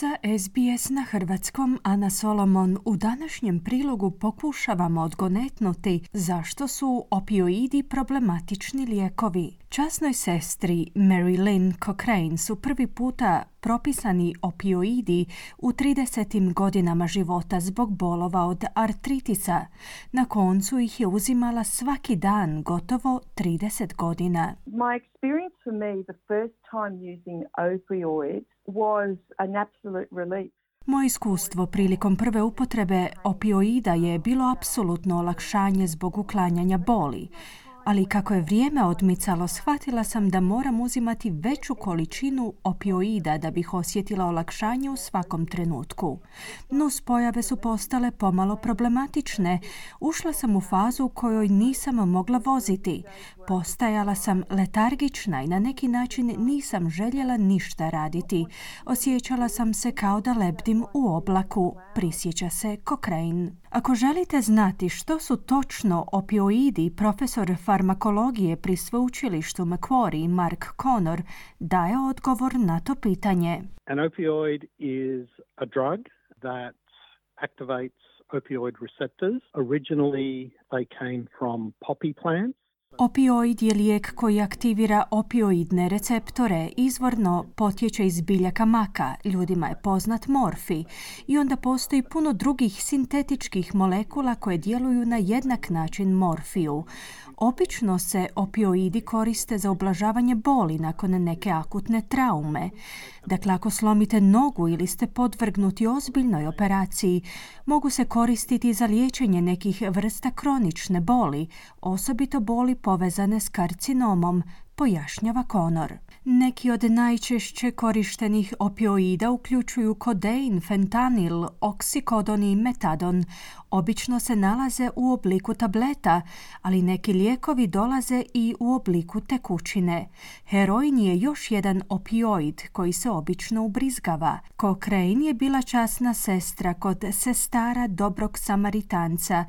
Za SBS na hrvatskom Ana Solomon u današnjem prilogu pokušavamo odgonetnuti zašto su opioidi problematični lijekovi. Časnoj sestri Mary Lynn Cochrane su prvi puta propisani opioidi u 30. godinama života zbog bolova od artritisa. Na koncu ih je uzimala svaki dan gotovo 30 godina. My experience for me the first time using opioids was an absolute relief. Moje iskustvo prilikom prve upotrebe opioida je bilo apsolutno olakšanje zbog uklanjanja boli ali kako je vrijeme odmicalo, shvatila sam da moram uzimati veću količinu opioida da bih osjetila olakšanje u svakom trenutku. Nus pojave su postale pomalo problematične. Ušla sam u fazu u kojoj nisam mogla voziti. Postajala sam letargična i na neki način nisam željela ništa raditi. Osjećala sam se kao da lebdim u oblaku, prisjeća se Cochrane. Ako želite znati što su točno opioidi, profesor farmakologije pri sveučilištu Macquarie Mark Connor daje odgovor na to pitanje. An opioid is a drug that activates opioid receptors. Originally they came from poppy plants. Opioid je lijek koji aktivira opioidne receptore, izvorno potječe iz biljaka maka, ljudima je poznat morfi i onda postoji puno drugih sintetičkih molekula koje djeluju na jednak način morfiju. Obično se opioidi koriste za ublažavanje boli nakon neke akutne traume. Dakle, ako slomite nogu ili ste podvrgnuti ozbiljnoj operaciji, mogu se koristiti za liječenje nekih vrsta kronične boli, osobito boli povezane s karcinomom, pojašnjava Konor. Neki od najčešće korištenih opioida uključuju kodein, fentanil, oksikodon i metadon. Obično se nalaze u obliku tableta, ali neki lijekovi dolaze i u obliku tekućine. Heroin je još jedan opioid koji se obično ubrizgava. Cochrane je bila časna sestra kod sestara dobrog samaritanca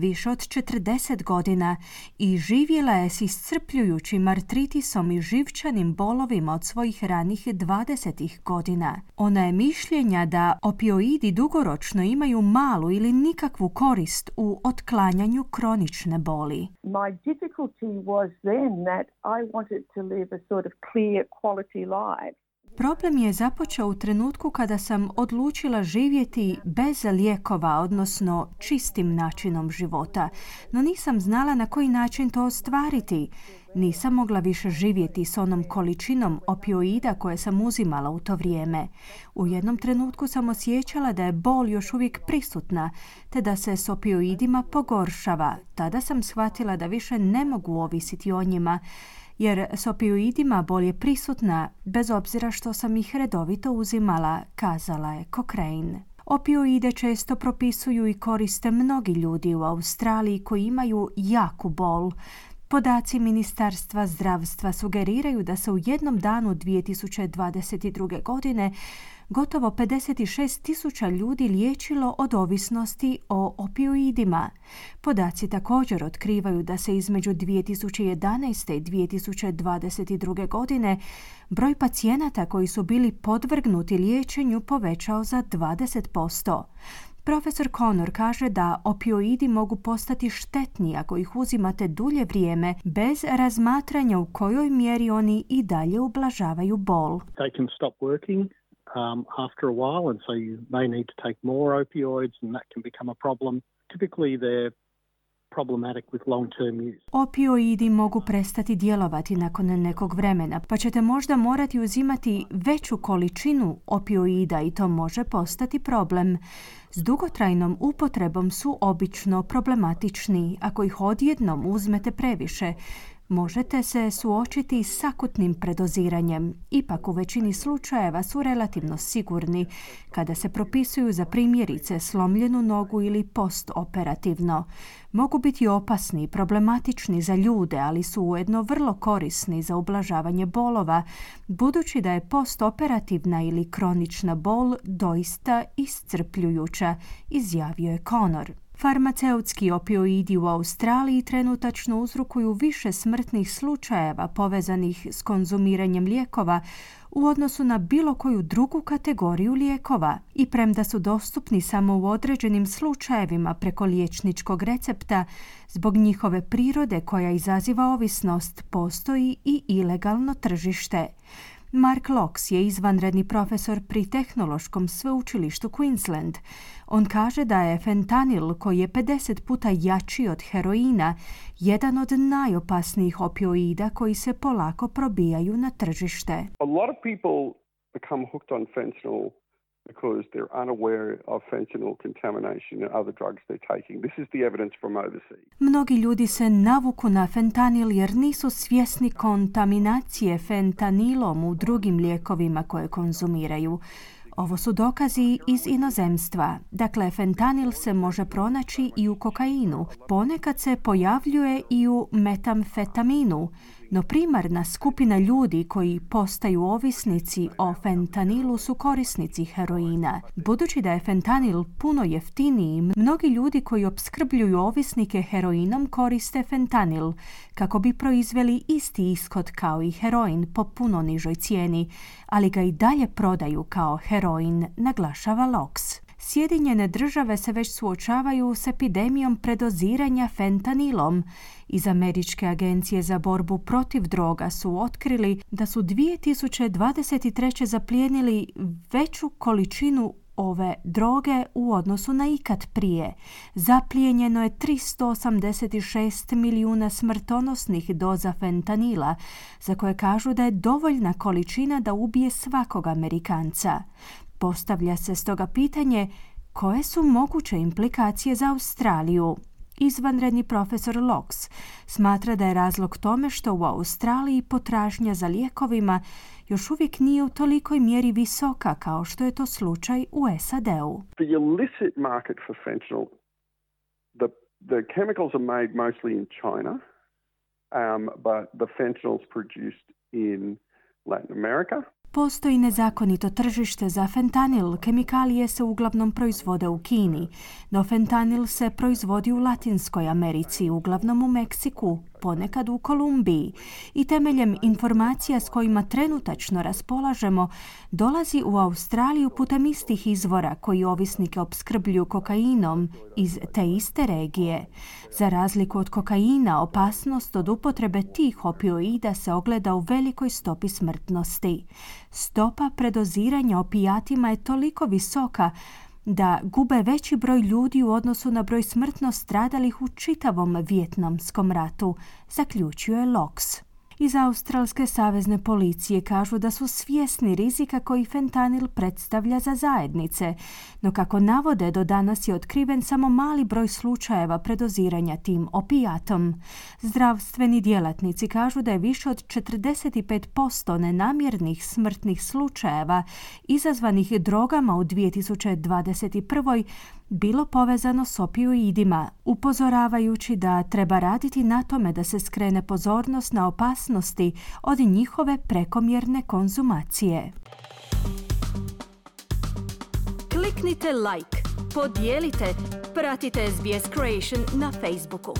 više od 40 godina i živjela je s iscrpljujućim artritisom i živčanim bolovima od svojih ranih 20 godina. Ona je mišljenja da opioidi dugoročno imaju malu ili nikakvu korist u otklanjanju kronične boli. My difficulty was then that I wanted to live a sort of clear quality life. Problem je započeo u trenutku kada sam odlučila živjeti bez lijekova, odnosno čistim načinom života, no nisam znala na koji način to ostvariti. Nisam mogla više živjeti s onom količinom opioida koje sam uzimala u to vrijeme. U jednom trenutku sam osjećala da je bol još uvijek prisutna, te da se s opioidima pogoršava. Tada sam shvatila da više ne mogu ovisiti o njima, jer s opioidima bolje prisutna, bez obzira što sam ih redovito uzimala, kazala je Cochrane. Opioide često propisuju i koriste mnogi ljudi u Australiji koji imaju jaku bol. Podaci Ministarstva zdravstva sugeriraju da se u jednom danu 2022. godine gotovo 56 tisuća ljudi liječilo od ovisnosti o opioidima. Podaci također otkrivaju da se između 2011. i 2022. godine broj pacijenata koji su bili podvrgnuti liječenju povećao za 20%. Profesor Connor kaže da opioidi mogu postati štetni ako ih uzimate dulje vrijeme bez razmatranja u kojoj mjeri oni i dalje ublažavaju bol. They can stop working um, after a while and so you may need to take more opioids and that can become a problem. Typically they're Opioidi mogu prestati djelovati nakon nekog vremena, pa ćete možda morati uzimati veću količinu opioida i to može postati problem. S dugotrajnom upotrebom su obično problematični ako ih odjednom uzmete previše, možete se suočiti s akutnim predoziranjem. Ipak u većini slučajeva su relativno sigurni kada se propisuju za primjerice slomljenu nogu ili postoperativno. Mogu biti opasni i problematični za ljude, ali su ujedno vrlo korisni za ublažavanje bolova, budući da je postoperativna ili kronična bol doista iscrpljujuća, izjavio je Conor. Farmaceutski opioidi u Australiji trenutačno uzrokuju više smrtnih slučajeva povezanih s konzumiranjem lijekova u odnosu na bilo koju drugu kategoriju lijekova i premda su dostupni samo u određenim slučajevima preko liječničkog recepta, zbog njihove prirode koja izaziva ovisnost postoji i ilegalno tržište. Mark Locks je izvanredni profesor pri tehnološkom sveučilištu Queensland. On kaže da je fentanil, koji je 50 puta jači od heroina, jedan od najopasnijih opioida koji se polako probijaju na tržište. A lot of people become hooked on fentanyl because they're unaware of fentanyl contamination and other drugs they're taking. This is the evidence from overseas. Mnogi ljudi se navuku na fentanil jer nisu svjesni kontaminacije fentanilom u drugim lijekovima koje konzumiraju. Ovo su dokazi iz inozemstva. Dakle, fentanil se može pronaći i u kokainu. Ponekad se pojavljuje i u metamfetaminu no primarna skupina ljudi koji postaju ovisnici o fentanilu su korisnici heroina. Budući da je fentanil puno jeftiniji, mnogi ljudi koji opskrbljuju ovisnike heroinom koriste fentanil kako bi proizveli isti ishod kao i heroin po puno nižoj cijeni, ali ga i dalje prodaju kao heroin, naglašava Lox. Sjedinjene države se već suočavaju s epidemijom predoziranja fentanilom. Iz Američke agencije za borbu protiv droga su otkrili da su 2023. zaplijenili veću količinu ove droge u odnosu na ikad prije. Zaplijenjeno je 386 milijuna smrtonosnih doza fentanila, za koje kažu da je dovoljna količina da ubije svakog Amerikanca. Postavlja se stoga pitanje koje su moguće implikacije za Australiju. Izvanredni profesor Lox smatra da je razlog tome što u Australiji potražnja za lijekovima još uvijek nije u tolikoj mjeri visoka kao što je to slučaj u SAD-u. The illicit market for fentanyl, the, the chemicals are made mostly in China, um, but the fentanyl is produced in Latin America. Postoji nezakonito tržište za fentanil. Kemikalije se uglavnom proizvode u Kini, no fentanil se proizvodi u Latinskoj Americi, uglavnom u Meksiku, ponekad u Kolumbiji i temeljem informacija s kojima trenutačno raspolažemo dolazi u Australiju putem istih izvora koji ovisnike opskrbljuju kokainom iz te iste regije. Za razliku od kokaina, opasnost od upotrebe tih opioida se ogleda u velikoj stopi smrtnosti. Stopa predoziranja opijatima je toliko visoka da gube veći broj ljudi u odnosu na broj smrtno stradalih u čitavom Vjetnamskom ratu, zaključuje Loks. Iz Australske savezne policije kažu da su svjesni rizika koji fentanil predstavlja za zajednice, no kako navode do danas je otkriven samo mali broj slučajeva predoziranja tim opijatom. Zdravstveni djelatnici kažu da je više od 45% nenamjernih smrtnih slučajeva izazvanih drogama u 2021 bilo povezano s opioidima, upozoravajući da treba raditi na tome da se skrene pozornost na opasnosti od njihove prekomjerne konzumacije. Kliknite like, podijelite, pratite SBS Creation na Facebooku.